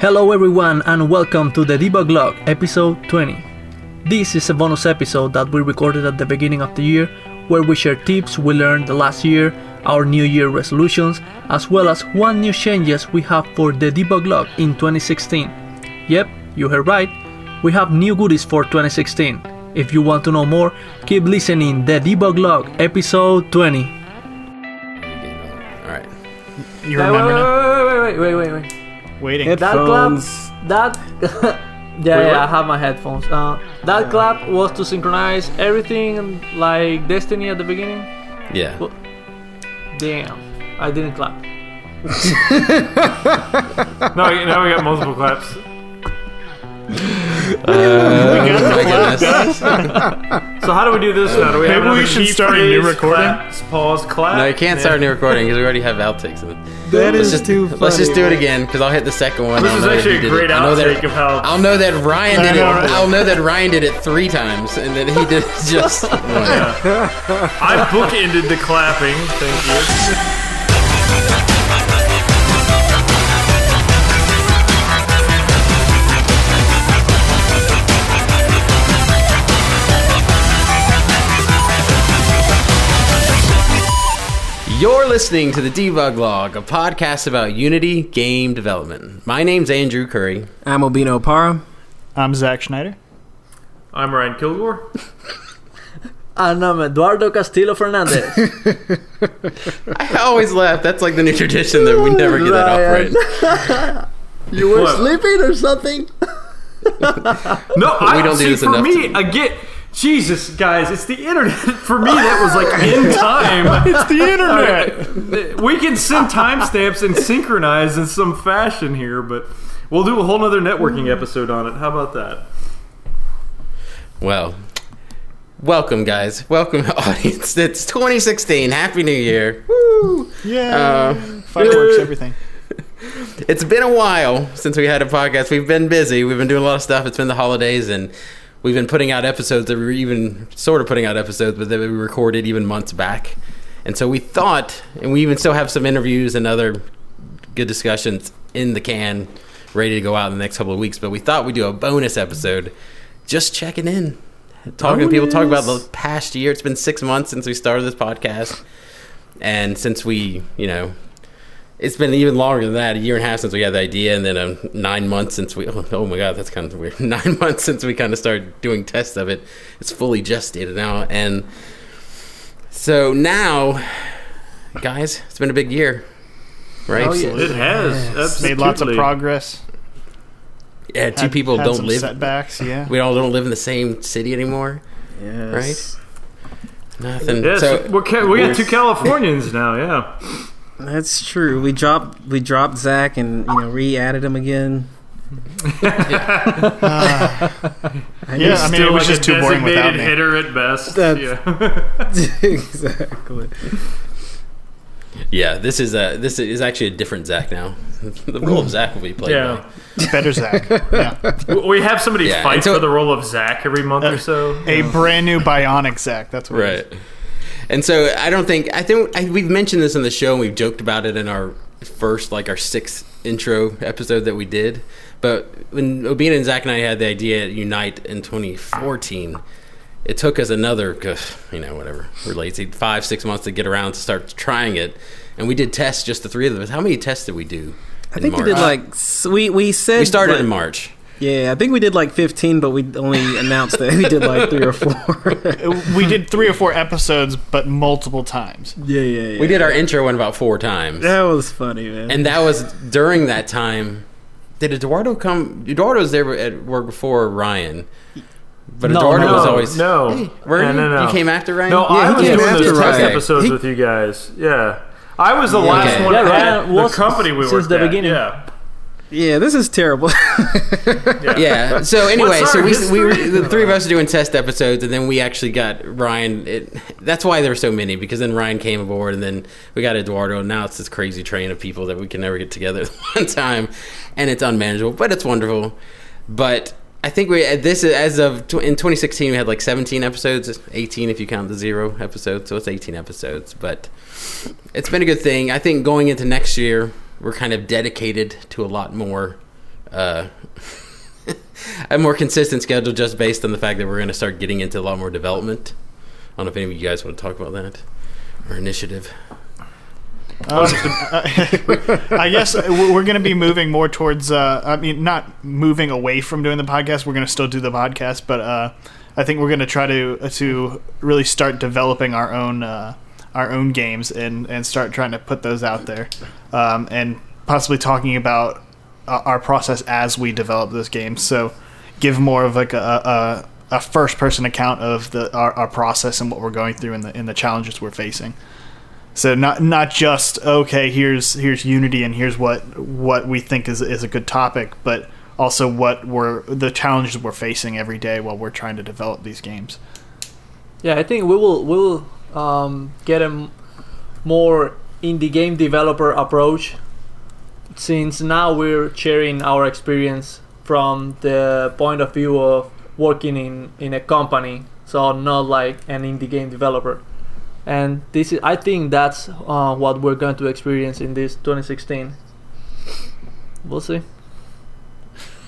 Hello everyone and welcome to the Debug Log episode 20. This is a bonus episode that we recorded at the beginning of the year where we share tips we learned the last year, our new year resolutions, as well as what new changes we have for the Debug Log in 2016. Yep, you heard right. We have new goodies for 2016. If you want to know more, keep listening the Debug Log episode 20. All right. You remember now? wait, wait, wait, wait, wait. Waiting. That clap, that yeah, yeah, I have my headphones. Uh, that clap was to synchronize everything like Destiny at the beginning. Yeah. Well, damn, I didn't clap. No, now we got multiple claps. Uh, my goodness. So how do we do this now? Do we have Maybe we another should key start a new phrase, recording? Clap, pause, clap. No, you can't start a new recording because we already have outtakes. of it. That Let's is just too let's just do it again because I'll hit the second one. This I'll is know that actually he a did great it. I'll know outtake that, of how. I'll know that Ryan did it. know, right? I'll know that Ryan did it three times and then he did it just once. I bookended the clapping. Thank you. You're listening to the Debug Log, a podcast about Unity game development. My name's Andrew Curry. I'm Obino Para. I'm Zach Schneider. I'm Ryan Kilgore. And I'm Eduardo Castillo Fernandez. I always laugh. That's like the new tradition that we never get that off right. You were What? sleeping or something? No, I don't do this for enough me. to- I get. Jesus, guys, it's the internet. For me, that was like in time. It's the internet. we can send timestamps and synchronize in some fashion here, but we'll do a whole nother networking episode on it. How about that? Well, welcome, guys. Welcome, audience. It's 2016. Happy New Year. Woo! Yeah. Uh, Fireworks, everything. It's been a while since we had a podcast. We've been busy. We've been doing a lot of stuff. It's been the holidays, and we've been putting out episodes that we were even sort of putting out episodes, but that we recorded even months back. And so we thought, and we even still have some interviews and other good discussions in the can, ready to go out in the next couple of weeks. But we thought we'd do a bonus episode, just checking in, talking to people, talking about the past year. It's been six months since we started this podcast, and since we, you know, it's been even longer than that, a year and a half since we had the idea, and then um, nine months since we. Oh, oh my god, that's kind of weird. Nine months since we kind of started doing tests of it. It's fully gestated now, and so now, guys, it's been a big year, right? Oh, yeah. It has Made lots of progress. Yeah, two Had- people had don't some live. setbacks. Yeah. We all don't live in the same city anymore. Yes. Nothing. Yes, so we're ca- we got two Californians now. Yeah, That's true. We dropped we dropped Zach and you know re-added him again. Uh, yeah. I mean, Still it was like just too boring without designated me. hitter at best. That's- yeah. exactly. yeah, this is a this is actually a different Zach now. the role of Zach will be played yeah. by Better Zach. Yeah. We have somebody Yeah, fight and so- for the role of Zach every month or uh, so. A brand new bionic Zach. That's what. it right. And so I don't think I think I, we've mentioned this in the show and we've joked about it in our first like our sixth intro episode that we did. But when Obina and Zach and I had the idea at Unite in 2014, it took us another, you know, whatever, we're lazy, five six months to get around to start trying it, and we did tests just the three of us. How many tests did we do? I think we did like we we said we started like- in March. Yeah, I think we did like 15, but we only announced that we did like three or four. We did three or four episodes, but multiple times. yeah, yeah, yeah. We did our intro one about four times. That was funny, man. And that was during that time. Did Eduardo come? Eduardo was there at work before Ryan, but No, Eduardo no, was always no. Hey, were No, you? no, no. You came after Ryan. No, I was doing after those test Ryan. episodes He- with you guys. Yeah, I was the last Okay. one Yeah, at Ryan the was company we were since worked the at. beginning. Yeah, yeah, this is terrible. yeah. So anyway, so we, we were the three of us are doing test episodes, and then we actually got Ryan. It, that's why there were so many because then Ryan came aboard, and then we got Eduardo. And now it's this crazy train of people that we can never get together at one time, and it's unmanageable, but it's wonderful. But I think we uh, this is as of tw- in 2016 we had like 17 episodes, 18 if you count the zero episodes, so it's 18 episodes. But it's been a good thing. I think going into next year we're kind of dedicated to a lot more uh, a more consistent schedule just based on the fact that we're going to start getting into a lot more development. I don't know if any of you guys want to talk about that or initiative. Um, I guess we're going to be moving more towards. Uh, I mean, not moving away from doing the podcast. We're going to still do the podcast, but uh, I think we're going to try to to really start developing our own uh, our own games and and start trying to put those out there, um, and possibly talking about uh, our process as we develop those games. So, give more of like a, a, a first person account of the our, our process and what we're going through and the and the challenges we're facing. So not not just okay, here's here's Unity and here's what what we think is is a good topic, but also what we're the challenges we're facing every day while we're trying to develop these games. Yeah, I think we will we will um, get a more indie game developer approach since now we're sharing our experience from the point of view of working in, in a company, so not like an indie game developer. And this is, I think that's uh, what we're going to experience in this 2016. We'll see.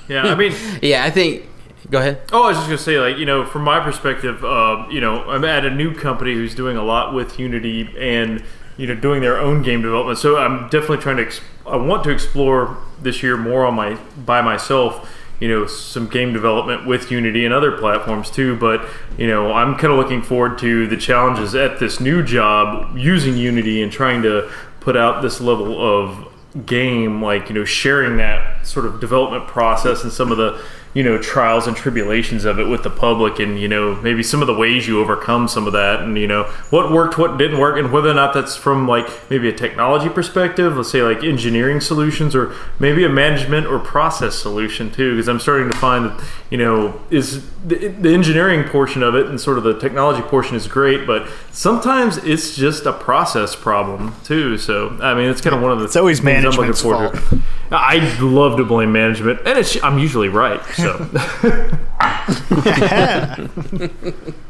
Yeah, I mean, Yeah, I think. Go ahead. Oh, I was just gonna say, like, you know, from my perspective, uh, you know, I'm at a new company who's doing a lot with Unity and you know doing their own game development. So I'm definitely trying to. Ex- I want to explore this year more on my by myself. You know, some game development with Unity and other platforms too. But you know, I'm kind of looking forward to the challenges at this new job using Unity and trying to put out this level of game like you know sharing that sort of development process and some of the you know trials and tribulations of it with the public and you know maybe some of the ways you overcome some of that and you know what worked what didn't work and whether or not that's from like maybe a technology perspective let's say like engineering solutions or maybe a management or process solution too because i'm starting to find that you know is the, the engineering portion of it and sort of the technology portion is great but sometimes it's just a process problem too so i mean it's kind of one of the It's always things I'm looking management's fault. I love to blame management, and it's, I'm usually right. So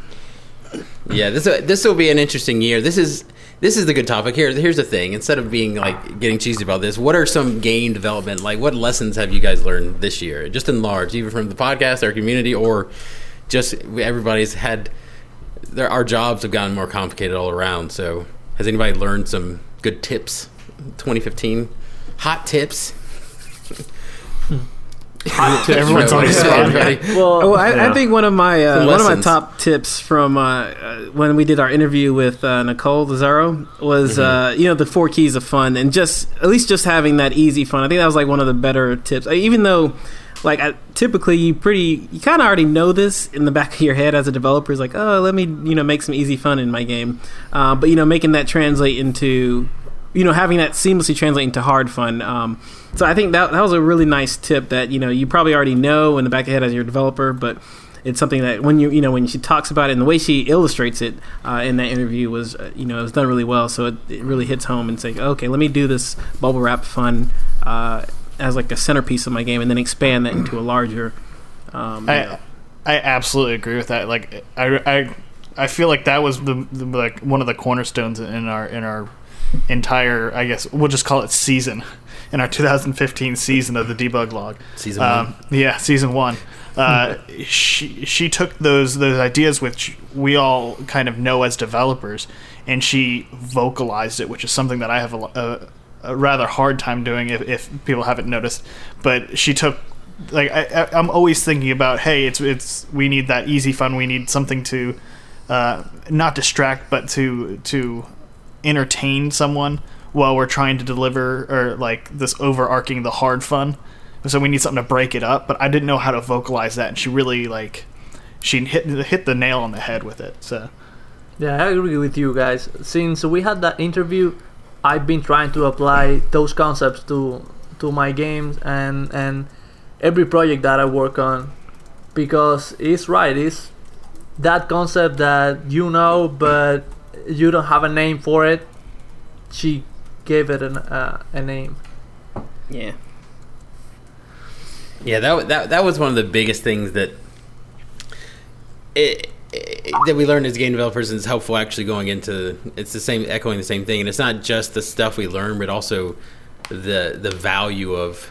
Yeah, this this will be an interesting year. This is this is the good topic. Here, here's the thing. Instead of being like getting cheesy about this, what are some game development like? What lessons have you guys learned this year, just in large, either from the podcast, our community, or just everybody's had their our jobs have gotten more complicated all around. So, has anybody learned some good tips? 2015 hot tips. Everyone's on his spot. Well, Oh, I, Yeah. I think one of my uh, one of my top tips from uh, uh, when we did our interview with uh, Nicole Lazzaro was uh, you know the four keys of fun and just at least just having that easy fun. I think that was like one of the better tips. Even though like I, typically you pretty you kind of already know this in the back of your head as a developer is like oh let me you know make some easy fun in my game, uh, but you know making that translate into you know having that seamlessly translate into hard fun. Um, so I think that that was a really nice tip that you know you probably already know in the back of your head as your developer, but it's something that when you you know when she talks about it and the way she illustrates it uh, in that interview was uh, you know it was done really well. So it, it really hits home and say okay, let me do this bubble wrap fun uh, as like a centerpiece of my game, and then expand that into a larger. Um, know. I I absolutely agree with that. Like I I I feel like that was the, the like one of the cornerstones in our in our entire I guess we'll just call it season in our 2015 season of the debug log. Season um, one. Yeah, season one. Uh, she she took those those ideas which we all kind of know as developers, and she vocalized it, which is something that I have a, a, a rather hard time doing if, if people haven't noticed. But she took like I, I, I'm always thinking about hey, it's it's we need that easy fun, we need something to uh, not distract, but to to entertain someone while we're trying to deliver or like this overarching the hard fun so we need something to break it up but i didn't know how to vocalize that and she really like she hit hit the nail on the head with it so Yeah, I agree with you guys. Since we had that interview, I've been trying to apply those concepts to to my games and and every project that I work on because it's right. It's that concept that you know, but you don't have a name for it. She gave it an, uh, a name. yeah. Yeah, that that that was one of the biggest things that it, it- that we learned as game developers and is helpful actually going into it's the same echoing the same thing and it's not just the stuff we learn but also the the value of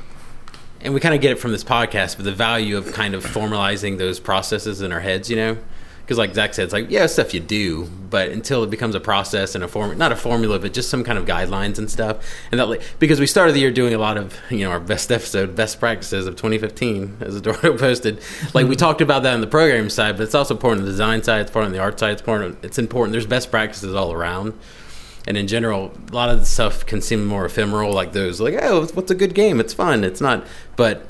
and we kind of get it from this podcast, but the value of kind of formalizing those processes in our heads, you know, because like Zach said, it's like yeah, stuff you do, but until it becomes a process and a form, not a formula, but just some kind of guidelines and stuff. And that like because we started the year doing a lot of you know our best episode, best practices of 2015, as Eduardo posted. Like we talked about that on the programming side, but it's also important on the design side, it's important on the art side, it's important. It's important. There's best practices all around. And in general, a lot of the stuff can seem more ephemeral, like those, like, oh, what's a good game? It's fun. It's not. But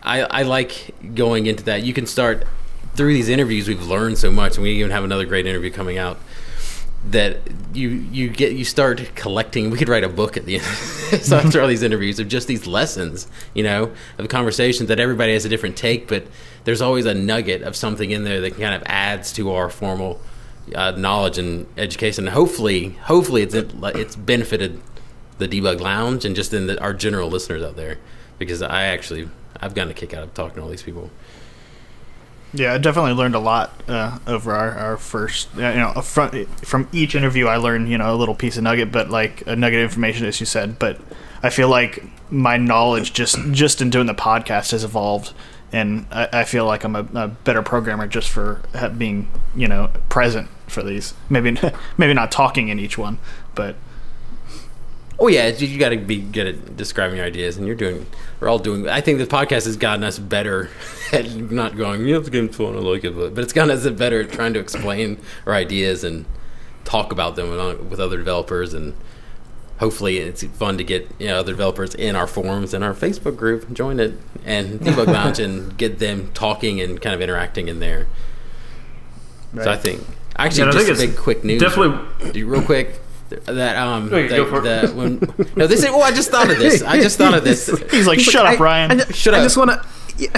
I, I like going into that. You can start through these interviews. We've learned so much, and we even have another great interview coming out. That you you get you start collecting. We could write a book at the end so after all these interviews of just these lessons, you know, of conversations that everybody has a different take, but there's always a nugget of something in there that kind of adds to our formal uh, knowledge and education. And hopefully, hopefully it's it's benefited the debug lounge and just in the, our general listeners out there because I actually I've gotten a kick out of talking to all these people. Yeah, I definitely learned a lot uh, over our, our first, uh, you know, from, from each interview. I learned, you know, a little piece of nugget, but like a nugget of information, as you said. But I feel like my knowledge just just in doing the podcast has evolved, and I, I feel like I'm a, a, better programmer just for being, you know, present for these. Maybe maybe not talking in each one, but Oh yeah, you got to be good at describing your ideas, and you're doing. We're all doing. I think the podcast has gotten us better at not going. Yeah, the game's fun. I like it, but, but it's gotten us better at trying to explain our ideas and talk about them with, with other developers, and hopefully it's fun to get you know, other developers in our forums and our Facebook group, join it, and debug lounge, and get them talking and kind of interacting in there. Right. So I think actually yeah, just a big quick news, definitely real quick that um the, the, when, no this is oh I just thought of this. I just thought of this. He's like shut up Ryan. I, shut up. I just want to yeah.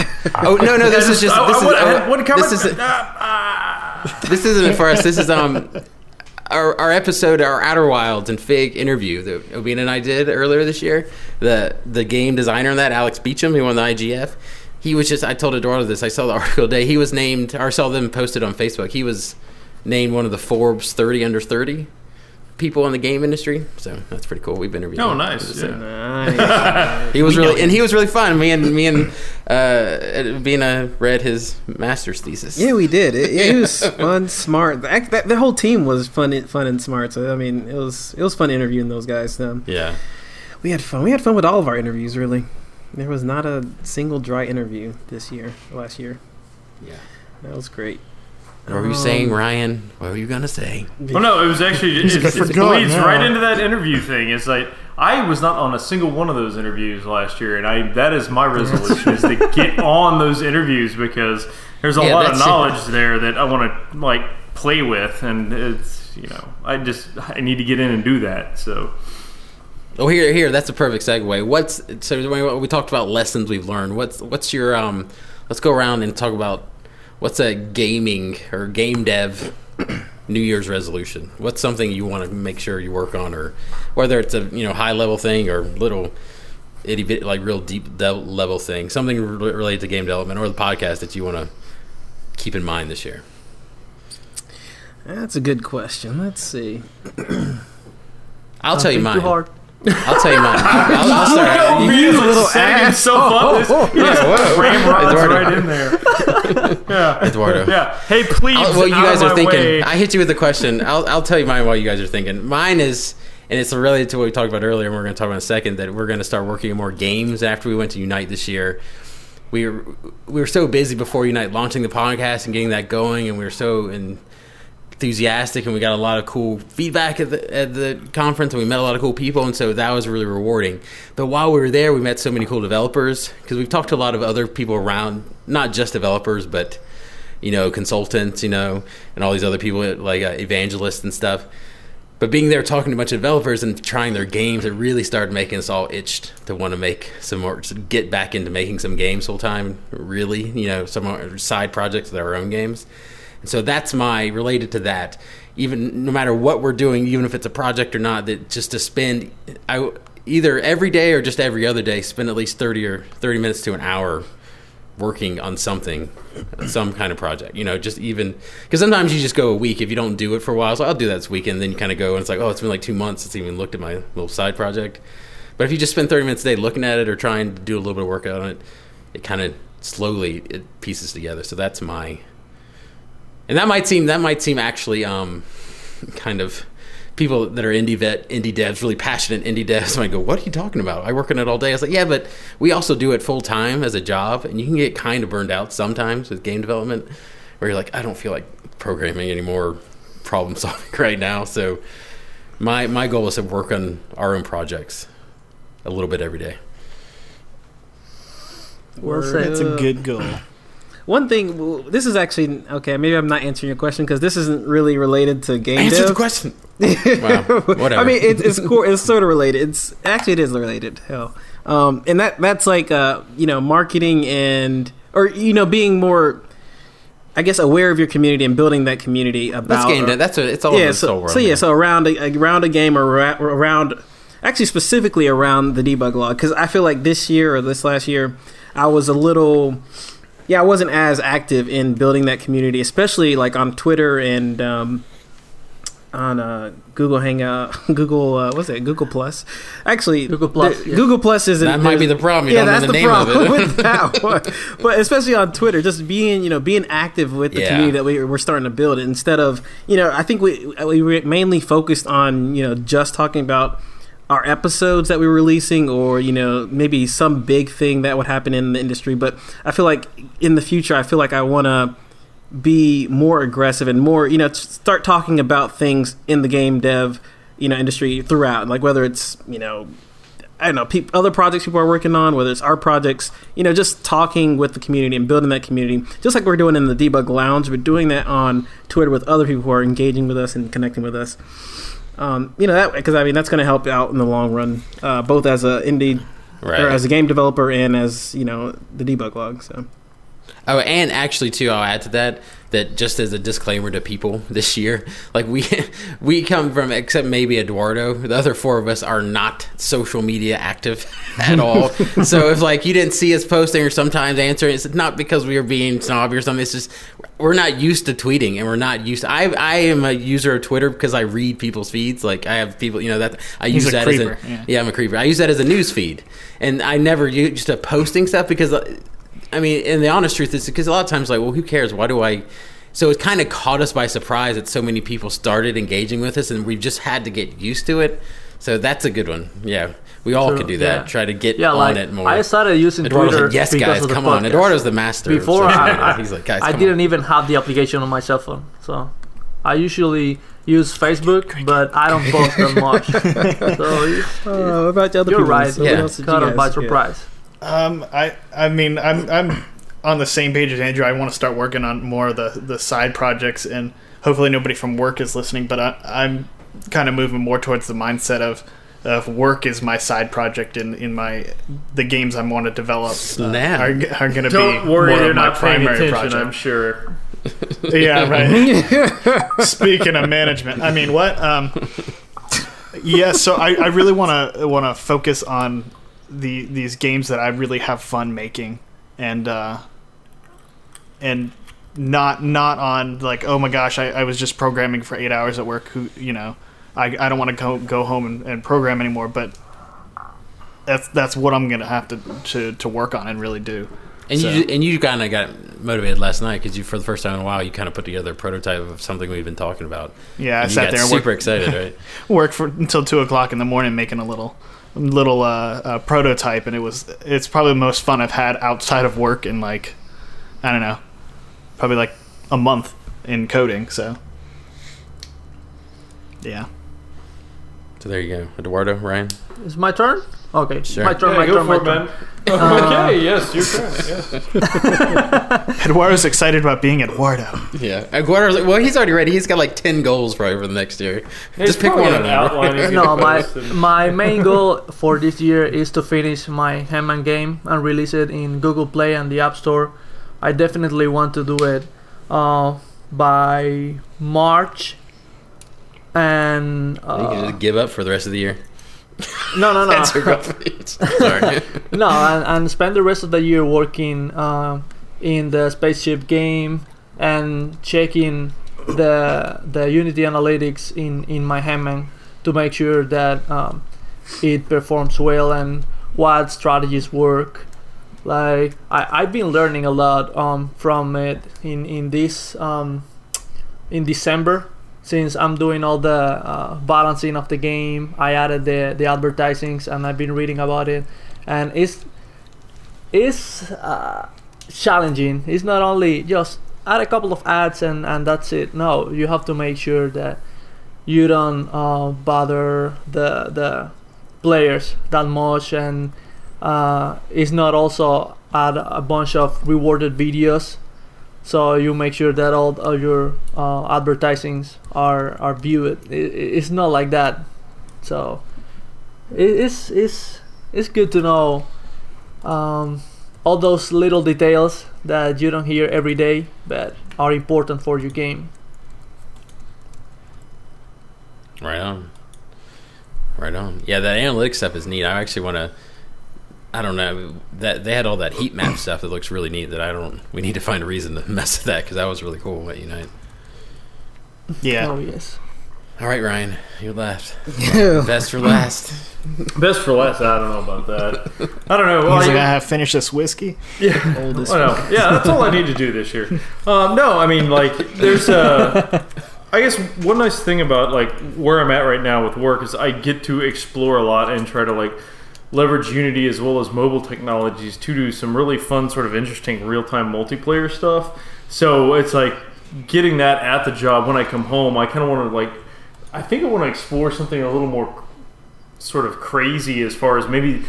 oh no no this is just this is uh, this is this isn't for us. This is um our, our episode our Outer Wilds and Fig interview that Obina and I did earlier this year. The the game designer in that Alex Beachum he won the IGF he was just I told Eduardo this. I saw the article today. He was named or saw them posted on Facebook. He was named one of the Forbes 30 under 30 people in the game industry. So that's pretty cool. We've interviewed. Oh, him. nice. Yeah. nice. he was really and he was really fun. Me and me and uh, Bina read his master's thesis. Yeah, we did. It, it was fun, smart. The, that, the whole team was fun, fun and smart. So I mean, it was it was fun interviewing those guys. Um, yeah, we had fun. We had fun with all of our interviews. Really, there was not a single dry interview this year. Last year. Yeah, that was great. What were you saying, um, Ryan? What were you gonna say? Well, no, it was actually it, it, it bleeds right into that interview thing. It's like I was not on a single one of those interviews last year, and I that is my resolution is to get on those interviews because there's a yeah, lot of knowledge it. there that I want to like play with, and it's you know I just I need to get in and do that. So. Oh, here, here. That's a perfect segue. What's so we talked about lessons we've learned. What's what's your um? Let's go around and talk about what's a gaming or game dev New Year's resolution? What's something you want to make sure you work on, or whether it's a you know high level thing or little itty bit like real deep level thing, something re- related to game development or the podcast that you want to keep in mind this year? That's a good question. Let's see. I'll tell you mine. I'll tell you mine. I'll, I'll start. You use a little ass. So oh, oh, oh, yeah, rods right in there. yeah, Eduardo. Yeah. Hey, please. I'll, well, you guys are thinking. Way. I hit you with a question. I'll I'll tell you mine while you guys are thinking. Mine is, and it's related to what we talked about earlier, and we're going to talk about in a second. That we're going to start working on more games after we went to Unite this year. We were we were so busy before Unite launching the podcast and getting that going, and we were so in enthusiastic and we got a lot of cool feedback at the at the conference and we met a lot of cool people and so that was really rewarding. But while we were there, we met so many cool developers because we've talked to a lot of other people around, not just developers, but you know, consultants, you know, and all these other people like uh, evangelists and stuff. But being there talking to a bunch of developers and trying their games, it really started making us all itched to want to make some more, get back into making some games full time. Really, you know, some side projects of our own games. And so that's my related to that. Even no matter what we're doing, even if it's a project or not, that just to spend I either every day or just every other day, spend at least thirty or thirty minutes to an hour working on something, some kind of project. You know, just even because sometimes you just go a week if you don't do it for a while. So I'll do that this weekend. Then you kind of go and it's like, oh, it's been like two months since I even looked at my little side project. But if you just spend 30 minutes a day looking at it or trying to do a little bit of work on it, it kind of slowly it pieces together. So that's my, and that might seem that might seem actually um, kind of people that are indie vet indie devs, really passionate indie devs might go, "What are you talking about? I work on it all day." I was like, "Yeah, but we also do it full time as a job, and you can get kind of burned out sometimes with game development, where you're like, I don't feel like programming anymore, problem solving right now." So my my goal is to work on our own projects a little bit every day. Well said. That's a good goal. One thing, this is actually okay. Maybe I'm not answering your question because this isn't really related to game Answer dev. the question. wow, whatever. I mean, it's it's, core, it's sort of related. It's actually it is related. Hell, um, and that that's like uh, you know marketing and or you know being more, I guess, aware of your community and building that community about. that's game dev. That's what it's all yeah, so, world. so yeah, so around a, around a game or around, actually specifically around the debug log because I feel like this year or this last year I was a little, yeah, I wasn't as active in building that community, especially like on Twitter and um, on uh, Google Hangout, Google uh, what's it, Google Plus. Actually, Google Plus, the- yeah. Google Plus isn't That might be the problem. You yeah, that's the the, name of problem it. with that one. But especially on Twitter, just being you know being active with the Yeah. community that we, we're starting to build instead of you know I think we we were mainly focused on you know just talking about our episodes that we're releasing or you know maybe some big thing that would happen in the industry. But I feel like in the future, I feel like I want to be more aggressive and more you know start talking about things in the game dev you know industry throughout like whether it's you know I don't know, peop other projects people are working on, whether it's our projects, you know, just talking with the community and building that community, just like we're doing in the debug lounge. We're doing that on Twitter with other people who are engaging with us and connecting with us. Um, you know, that because I mean that's going to help out in the long run, uh, both as a indie right. or as a game developer and as you know the debug log. So Oh, and actually, too, I'll add to that that just as a disclaimer to people this year, like we we come from, except maybe Eduardo, the other four of us are not social media active at all. so if like you didn't see us posting or sometimes answering, it's not because we are being snobby or something. It's just we're not used to tweeting and we're not used. To, I I am a user of Twitter because I read people's feeds. Like I have people, you know that I He's use that creeper, as a yeah. yeah I'm a creeper. I use that as a news feed, and I never used to posting stuff because. I mean, and the honest truth is because a lot of times, like, well, who cares? Why do I? So it kind of caught us by surprise that so many people started engaging with us, and we've just had to get used to it. So that's a good one. Yeah, we all True, could do that. yeah. Try to get Yeah, on like it more. I started using Eduardo's Twitter like, yes, guys, of the come on. podcast. Eduardo's the master. of Before I, he's like, guys, I come didn't on. even have the application on my cell phone, so I usually use Facebook, but I don't post that much. so it's- uh, what about the other you're people? right. So what Yeah. else did you Caught us guys by get? surprise. Um, I I mean I'm I'm on the same page as Andrew. I want to start working on more of the the side projects, and hopefully nobody from work is listening. But I, I'm kind of moving more towards the mindset of of work is my side project in in my the games I want to develop uh, are, are going to be Don't worry, more they're of my not paying primary project. I'm sure. Yeah, right. Speaking of management, I mean, what? Um, yeah, so I, I really want to want to focus on the these games that I really have fun making, and uh, and not not on like oh my gosh I, I was just programming for eight hours at work. Who you know, I, I don't want to go go home and, and program anymore. But that's that's what I'm gonna have to to, to work on and really do. And So- you and you kind of got motivated last night because you, for the first time in a while, you kind of put together a prototype of something we've been talking about. Yeah, I And you sat there and super worked, excited, right? worked for until two o'clock in the morning making a little little uh, uh, prototype, and it was it's probably the most fun I've had outside of work in like I don't know, probably like a month in coding. So yeah, So there you go, Eduardo, Ryan. It's my turn. Okay, Sure. my turn. Yeah, my go turn. for my it, turn. man. Uh, okay, yes, your turn. Yes. Eduardo's excited about being Eduardo. Yeah, Eduardo's like, well, he's already ready. He's got like ten goals probably for the next year. Just pick one of them. No, my my main goal for this year is to finish my Hangman game and release it in Google Play and the App Store. I definitely want to do it uh, by March. And You can uh, just give up for the rest of the year. no, no, no, That's your goal. Sorry. no, and, and spend the rest of the year working uh, in the spaceship game and checking the the Unity analytics in in my Hangman to make sure that um, it performs well and what strategies work. Like I, I've been learning a lot um, from it in in this um, in December since I'm doing all the uh, balancing of the game. I added the the advertisings and I've been reading about it, and it's it's uh, challenging. It's not only just add a couple of ads and and that's it. No, you have to make sure that you don't uh, bother the the players that much and uh, it's not also add a bunch of rewarded videos so you make sure that all, all your uh, advertisings are are viewed it, it's not like that so it, it's it's it's good to know um, all those little details that you don't hear every day but are important for your game Right on. Right on. Yeah, that analytics stuff is neat. I actually want to. I don't know that they had all that heat map stuff that looks really neat. That I don't. We need to find a reason to mess with that because that was really cool at Unite. Yeah. oh yes All right, Ryan, you're left. Best for last. Best for last. I don't know about that. I don't know. Well, He's I- like, I have finished this whiskey. Yeah, Oldest I know. Yeah, that's all I need to do this year. Um, no, I mean, like, there's uh, I guess one nice thing about like where I'm at right now with work is I get to explore a lot and try to like leverage Unity as well as mobile technologies to do some really fun, sort of interesting real time multiplayer stuff. So it's like getting that at the job when I come home. I kind of want to like, I think I want to explore something a little more sort of crazy as far as maybe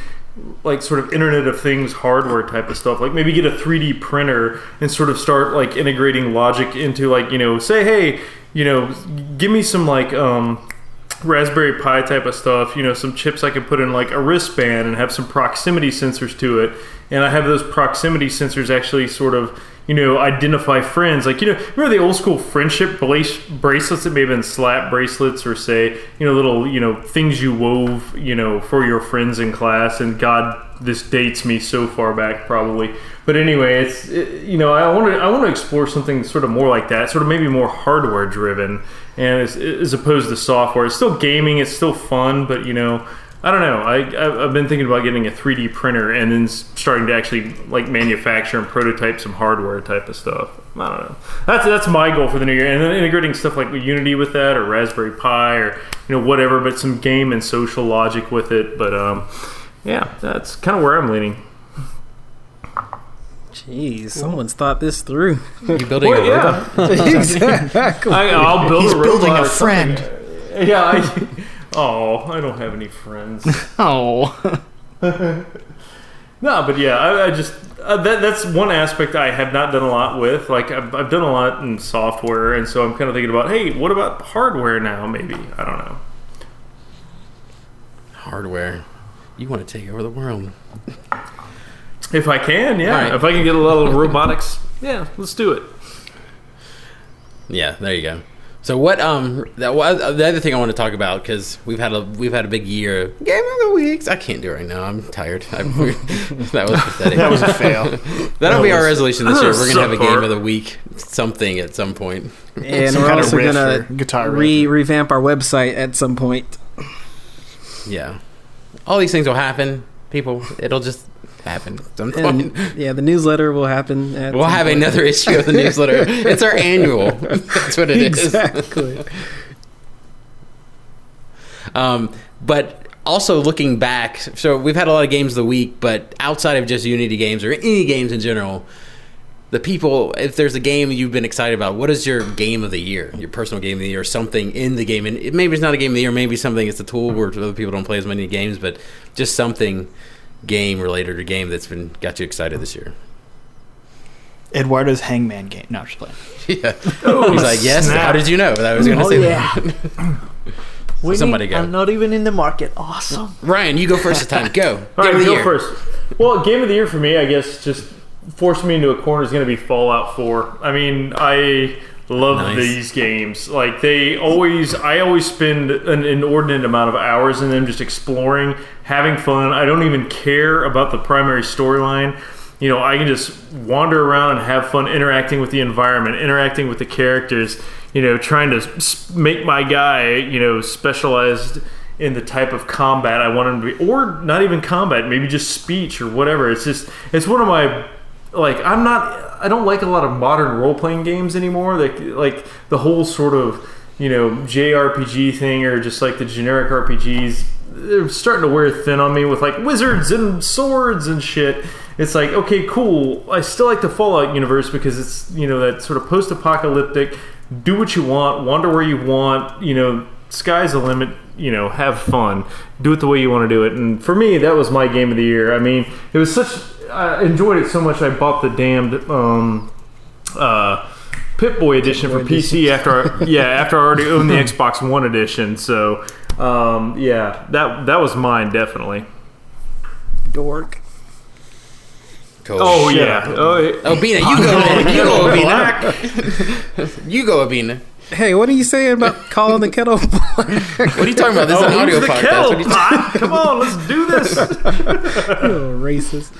like sort of internet of things hardware type of stuff like maybe get a 3d printer and sort of start like integrating logic into like you know say hey you know give me some like um raspberry pi type of stuff you know some chips i could put in like a wristband and have some proximity sensors to it. And i have those proximity sensors actually sort of you know identify friends. Like you know remember the old school friendship bracelets that may have been slap bracelets or say you know little you know things you wove you know for your friends in class? And god this dates me so far back probably. But anyway it's it, you know i want to i want to explore something sort of more like that sort of maybe more hardware driven and as, opposed to software it's still gaming it's still fun but you know I don't know. I I've I've been thinking about getting a 3D printer and then starting to actually like manufacture and prototype some hardware type of stuff. I don't know. That's that's my goal for the new year, and then integrating stuff like Unity with that, or Raspberry Pi, or you know whatever, but some game and social logic with it. But um, yeah, that's kind of where I'm leaning. Jeez, someone's thought this through. You building Well, a yeah. robot? exactly. I, I'll build He's a building robot a or something. friend. Yeah. I, oh, I don't have any friends. Oh. No, but yeah, I, I just uh, that that's one aspect I have not done a lot with. Like I've, I've done a lot in software, and so I'm kind of thinking about, hey, what about hardware now? Maybe I don't know. Hardware. You want to take over the world? If I can, yeah. All right. If I can get a little robotics, yeah, let's do it. Yeah, there you go. So what? Um, that was the other thing I want to talk about because we've had a we've had a big year. Game of the weeks. I can't do it right now. I'm tired. I, that was pathetic. That was a fail. That'll be our resolution this year. We're gonna have a game of the week, something at some point. And Some we're kind also riff gonna guitar re- revamp our website at some point. Yeah, all these things will happen. People, it'll just happen. And yeah, the newsletter will happen. At We'll have point. another issue of the newsletter. It's our annual. That's what it is. exactly. Um, but also looking back, so we've had a lot of games of the week, but outside of just Unity games or any games in general, the people, if there's a game you've been excited about, what is your game of the year? Your personal game of the year, something in the game, and it, maybe it's not a game of the year, maybe something it's a tool where other people don't play as many games, but just something game related to game that's been got you excited this year. Eduardo's Hangman game. No, I'm just playing. yeah, he's oh, like, yes. snap. How did you know that I was going to Oh, say yeah. that? Winning Somebody go. and not even in the market. Awesome. Ryan, you go first this time. Go. All Game right, of the go year. first. Well, game of the year for me, I guess, just forced me into a corner is going to be Fallout 4. I mean, I love Nice. these games. Like they always, I always spend an inordinate amount of hours in them, just exploring, having fun. I don't even care about the primary storyline. You know, I can just wander around and have fun interacting with the environment, interacting with the characters. You know, trying to make my guy, you know, specialized in the type of combat I want him to be, or not even combat, maybe just speech or whatever. It's just it's one of my like I'm not I don't like a lot of modern role playing games anymore. Like like the whole sort of you know JRPG thing or just like the generic RPGs. They're starting to wear thin on me with like wizards and swords and shit. It's like okay, cool. I still like the Fallout universe because it's you know that sort of post apocalyptic. Do what you want, wander where you want. You know, sky's the limit. You know, have fun. Do it the way you want to do it. And for me, that was my game of the year. I mean, it was such I enjoyed it so much I bought the damned um, uh, Pip Boy edition for PC after I, yeah after I already owned the Xbox One edition. So um, yeah, that that was mine definitely. Dork. Cool. Oh Shut yeah. up. Oh, yeah. Oh, you go. you go, Bina. you go, Bina. Hey, what are you saying about calling the kettle black? What are you talking about? This is Oh, an audio podcast. kettle What are you pot? Come on, let's do this. Oh, racist.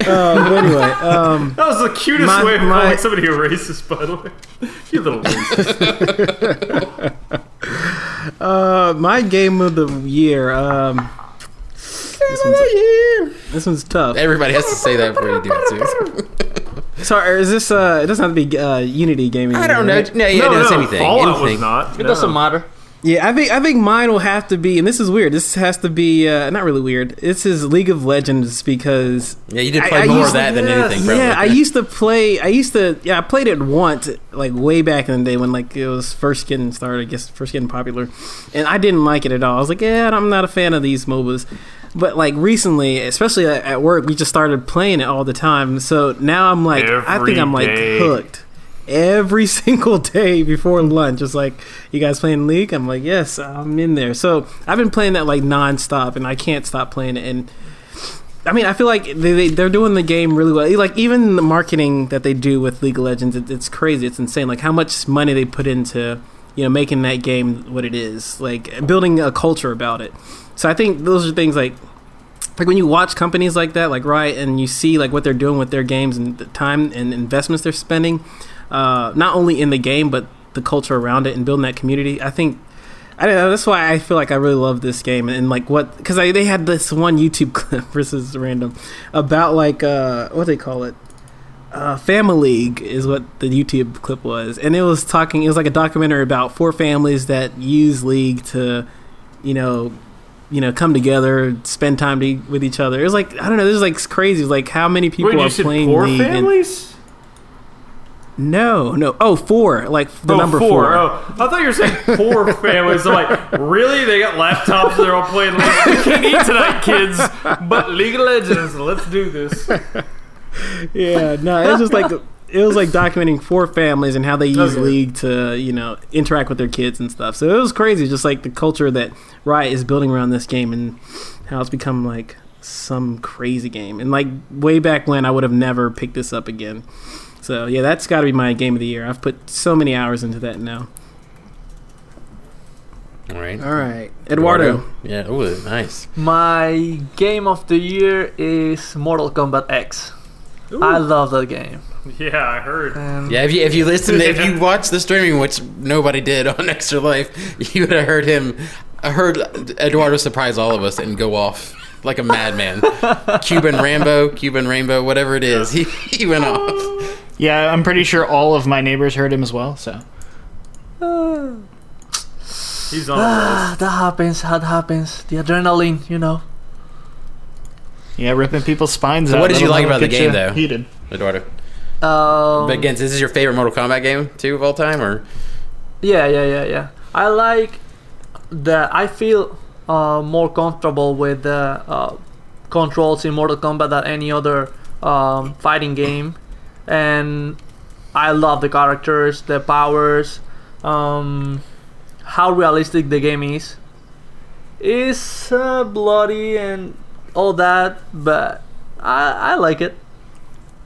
Uh, but anyway, um, That was the cutest My- way of my- calling somebody a racist, by the way. You little racist. uh, my game of the year. Um, this, one's, this one's tough. Everybody has to say that before you do it. Too. Sorry, is this? Uh, it doesn't have to be uh, Unity gaming. I don't know. right? No, yeah, no, no, it's no, anything. Fallout anything. was not. It doesn't matter. Yeah, I think I think mine will have to be, and this is weird. This has to be uh, not really weird. This is League of Legends because Yeah, you did play I more used of that to- than anything. Probably. Yeah, I used to play. I used to. Yeah, I played it once, like way back in the day when like it was first getting started. I guess first getting popular, and I didn't like it at all. I was like, yeah, I'm not a fan of these MOBAs. But like recently, especially at at work, we just started playing it all the time. So now I'm like, I think I'm like day. hooked. Every single day before lunch, it's like, you guys playing League? I'm like, yes, I'm in there. So I've been playing that like nonstop, and I can't stop playing it. And I mean, I feel like they, they they're doing the game really well. Like even the marketing that they do with League of Legends, it, it's crazy. It's insane. Like how much money they put into you know making that game what it is, like building a culture about it. So I think those are things like like when you watch companies like that, like Riot, and you see like what they're doing with their games and the time and investments they're spending, uh, not only in the game but the culture around it and building that community. I think I don't know. That's why I feel like I really love this game and, like what because they had this one YouTube clip versus random about like uh, what they call it. Uh, Family League is what the YouTube clip was, and it was talking. It was like a documentary about four families that use League to, you know, you know, come together, spend time to, with each other. It was like I don't know. This is like crazy. Like how many people Wait, are playing League? and- families? No, no. Oh, four. Like the oh, number four. four. Oh, I thought you were saying poor families. I'm like, really? They got laptops. They're all playing. League. We can't eat tonight, kids. But League of Legends. Let's do this. yeah, no, it was just like it was like documenting four families and how they use Okay. League to you know interact with their kids and stuff. So it was crazy, just like the culture that Riot is building around this game and how it's become like some crazy game. And like way back when, I would have never picked this up again. So yeah, that's got to be my game of the year. I've put so many hours into that now. All right. All right, Eduardo. Yeah. Oh, nice. My game of the year is Mortal Kombat X. I love that game. Yeah, I heard. And Yeah, if you if you listen, if you watch the streaming, which nobody did on Extra Life, you would have heard him. I heard Eduardo surprise all of us and go off like a madman. Cuban Rambo, Cuban Rainbow, whatever it is, he he went off. Yeah, I'm pretty sure all of my neighbors heard him as well. So He's on ah, that happens. That happens. The adrenaline, you know. yeah, ripping people's spines So out. what did you like about the game, get you though? Heated. Eduardo. Um, But again, this is your favorite Mortal Kombat game too of all time, or Yeah, yeah, yeah, yeah. I like that. I feel uh, more comfortable with the uh, controls in Mortal Kombat than any other um, fighting game, and I love the characters, the powers, um, how realistic the game is. It's uh, bloody and all that, but I, I like it.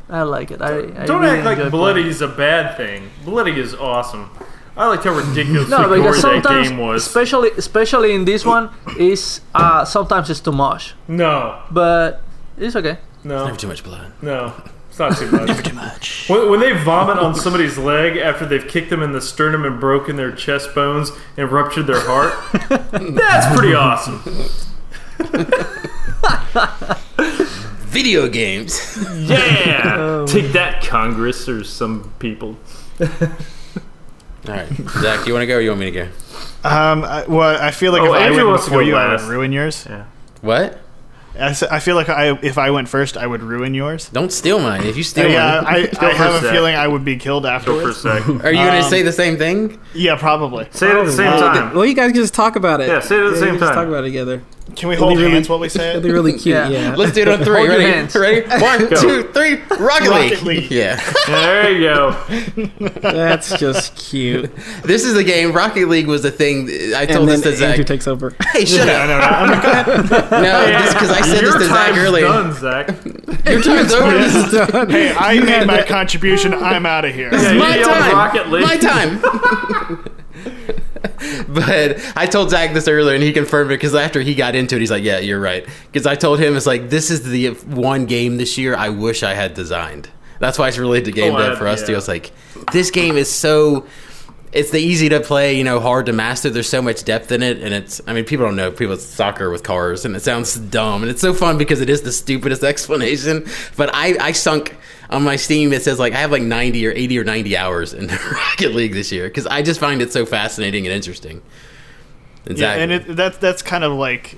I like it. I, I Don't really act like bloody playing. is a bad thing. Bloody is awesome. I liked how ridiculously No, gory because that sometimes, game was. especially especially in this one, is uh, sometimes it's too much, no, but it's okay. no, never too much blood. no. It's not too much. Never too much. When, when they vomit on somebody's leg after they've kicked them in the sternum and broken their chest bones and ruptured their heart, that's pretty awesome. Video games. Yeah, take that, Congress or some people. All right, Zach, you want to go or you want me to go? Um, I, well, I feel like Oh, if I Andrew went wants to before go you, I last. would ruin yours. Yeah. What? I, s- I feel like I, if I went first, I would ruin yours. Don't steal mine. If you steal yeah, mine, I, I for have a Zach. feeling I would be killed Go for a afterwards. sec. are you going to Um, say the same thing? Yeah, probably. Say it at the same Well, time. Well, you guys can just talk about it. Yeah, say it at the you same can Just time. talk about it together. Can we hold be really- hands while we say It'll be really cute. Yeah. Yeah. Let's do it on three. Hold your Ready? hands. Ready? One, Go. two, three. Rocket, Rocket League. League. Yeah. There you go. That's just cute. This is the game. Rocket League was the thing. I told and this then to Zach. Andrew takes over. hey, shut I up. know, no, I'm No, just because I said Your this to Zach time's earlier. done, Zach. Your time's over. This is done. hey, I made my contribution. I'm out of here. Yeah, you my time. Rocket League. My time. But I told Zach this earlier, and he confirmed it because after he got into it, he's like, "Yeah, you're right." Because I told him it's like this is the one game this year I wish I had designed. That's why it's related to oh, game Oh, dev for us yeah. too. It's like this game is so. It's the easy to play, you know, hard to master. There's so much depth in it, and it's. I mean, people don't know. People soccer with cars, and it sounds dumb, and it's so fun because it is the stupidest explanation. But I, I sunk on my Steam. It says like I have like 90 or 80 or 90 hours in Rocket League this year because I just find it so fascinating and interesting. Yeah, and it, that's that's kind of like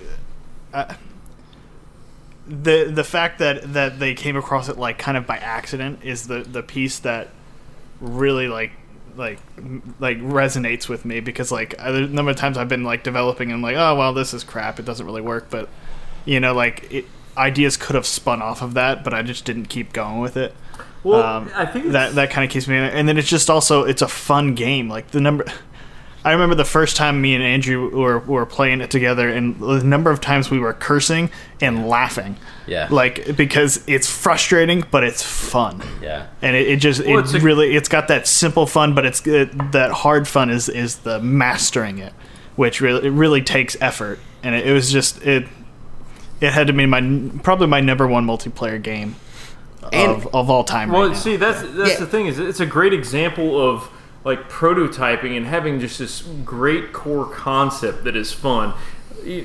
uh, the the fact that that they came across it like kind of by accident is the the piece that really like like like resonates with me because like the number of times I've been like developing and like oh well this is crap it doesn't really work but you know like it, ideas could have spun off of that but I just didn't keep going with it. Well, Um, I think that that kind of keeps me in it. And then it's just also it's a fun game. Like the number, I remember the first time me and Andrew were were playing it together, and the number of times we were cursing and laughing. Yeah. like because it's frustrating, but it's fun. yeah. And it, it just Well, it it's a- really it's got that simple fun, but it's it, that hard fun is is the mastering it, which really it really takes effort. And it, it was just it it had to be my probably my number one multiplayer game And- of, of all time. Well, right now. see, that's that's Yeah. the thing is it's a great example of like prototyping and having just this great core concept that is fun.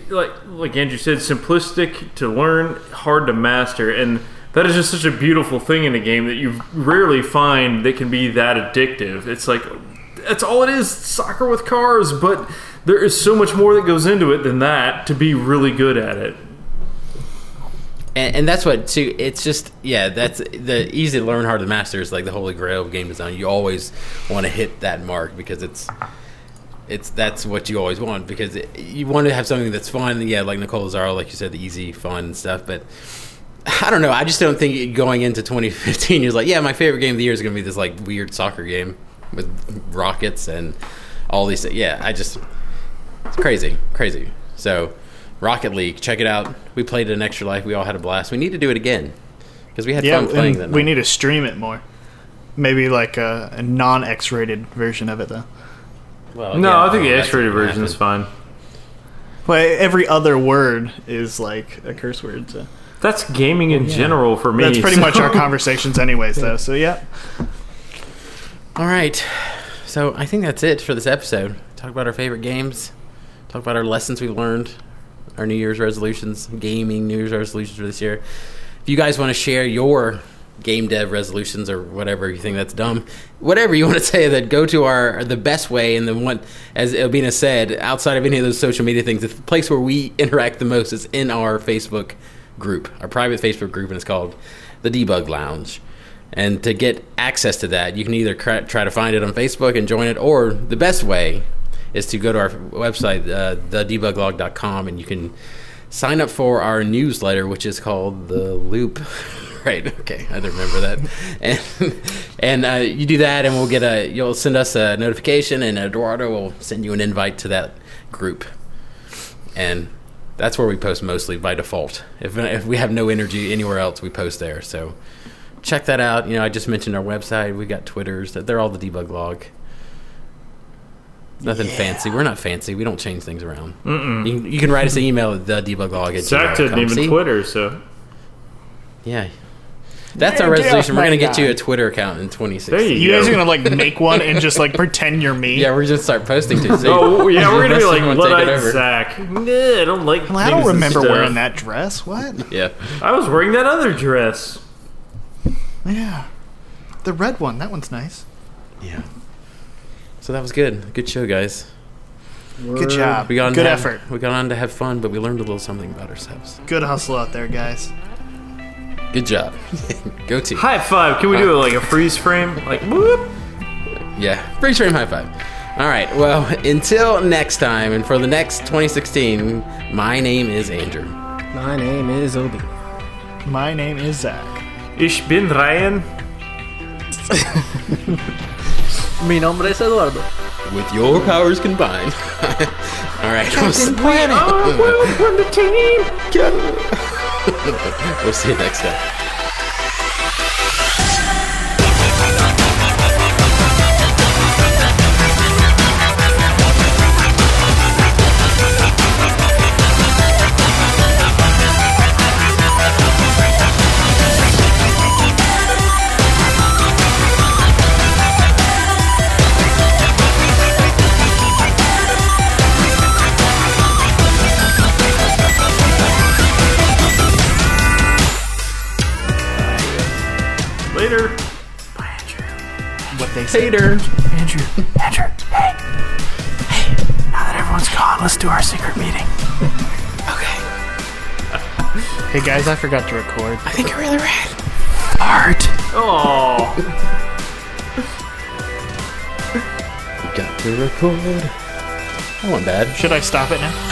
Like like Andrew said, simplistic to learn, hard to master, and that is just such a beautiful thing in a game that you rarely find that can be that addictive. It's like that's all it is, soccer with cars, but there is so much more that goes into it than that to be really good at it. And, and that's what too. It's just yeah. That's the easy to learn, hard to master is like the holy grail of game design. You always want to hit that mark because it's it's that's what you always want because it, you want to have something that's fun. Yeah, like Nicole Lazzaro, like you said, the easy, fun stuff. But I don't know. I just don't think going into 2015, you're like, yeah, my favorite game of the year is going to be this like weird soccer game with rockets and all these. Yeah, I just it's crazy, crazy. So, Rocket League, check it out. We played it in Extra Life. We all had a blast. We need to do it again because we had yeah, fun playing and that. we night. need to stream it more. Maybe like a, a non X-rated version of it though. Well, No, yeah, I think well, the X-rated version is fine. Well, every other word is like a curse word. So. That's gaming in general for me. That's pretty so- much our conversations, anyways. Though, so yeah. All right. So I think that's it for this episode. Talk about our favorite games. Talk about our lessons we learned, our New Year's resolutions, gaming New Year's resolutions for this year. If you guys want to share your game dev resolutions or whatever you think that's dumb, whatever you want to say, that go to our the best way and the one, as Albina said, outside of any of those social media things, the place where we interact the most is in our Facebook group, our private Facebook group, and it's called the Debug Lounge. And to get access to that, you can either try to find it on Facebook and join it, or the best way is to go to our website, uh, thedebuglog.com, and you can sign up for our newsletter, which is called The Loop. right, okay, I don't remember that. And, and uh, you do that, and we'll get a, you'll send us a notification, and Eduardo will send you an invite to that group. And that's where we post mostly by default. If, if we have no energy anywhere else, we post there. So check that out. You know, I just mentioned our website. We got Twitters. They're all the debug log. Nothing fancy. We're not fancy. We don't change things around. You, can, you can write us an email at the debuglog at Zach didn't gmail.com. even See? Twitter, so Yeah. That's our resolution. We're gonna get you a Twitter account in 2016. There You guys are gonna like make one and just like pretend you're me. Yeah, we're just start posting to see. Oh yeah, we're gonna be Rest like them will take it over. Zach. Nah, I don't like. Well, I don't and remember stuff. wearing that dress. What? Yeah. I was wearing that other dress. Yeah, the red one. That one's nice. Yeah. So that was good. Good show, guys. Good job. We got on Good to have- effort. We got on to have fun, but we learned a little something about ourselves. Good hustle out there, guys. Good job. Go team. High five. Can we do like a freeze frame? Like whoop. Yeah. Freeze frame high five. All right. Well, until next time, and for the next 2016, my name is Andrew. My name is Obi. My name is Zach. Ich bin Ryan. Mi nombre es Eduardo. With your powers combined. All right. We'll see, we'll see you next time. Hater. Andrew. Andrew. Hey. Hey. Now that everyone's gone, let's do our secret meeting. Okay. Hey guys, I forgot to record. I think you're really rad. Art. Oh. Got to record. That wasn't bad. Should I stop it now?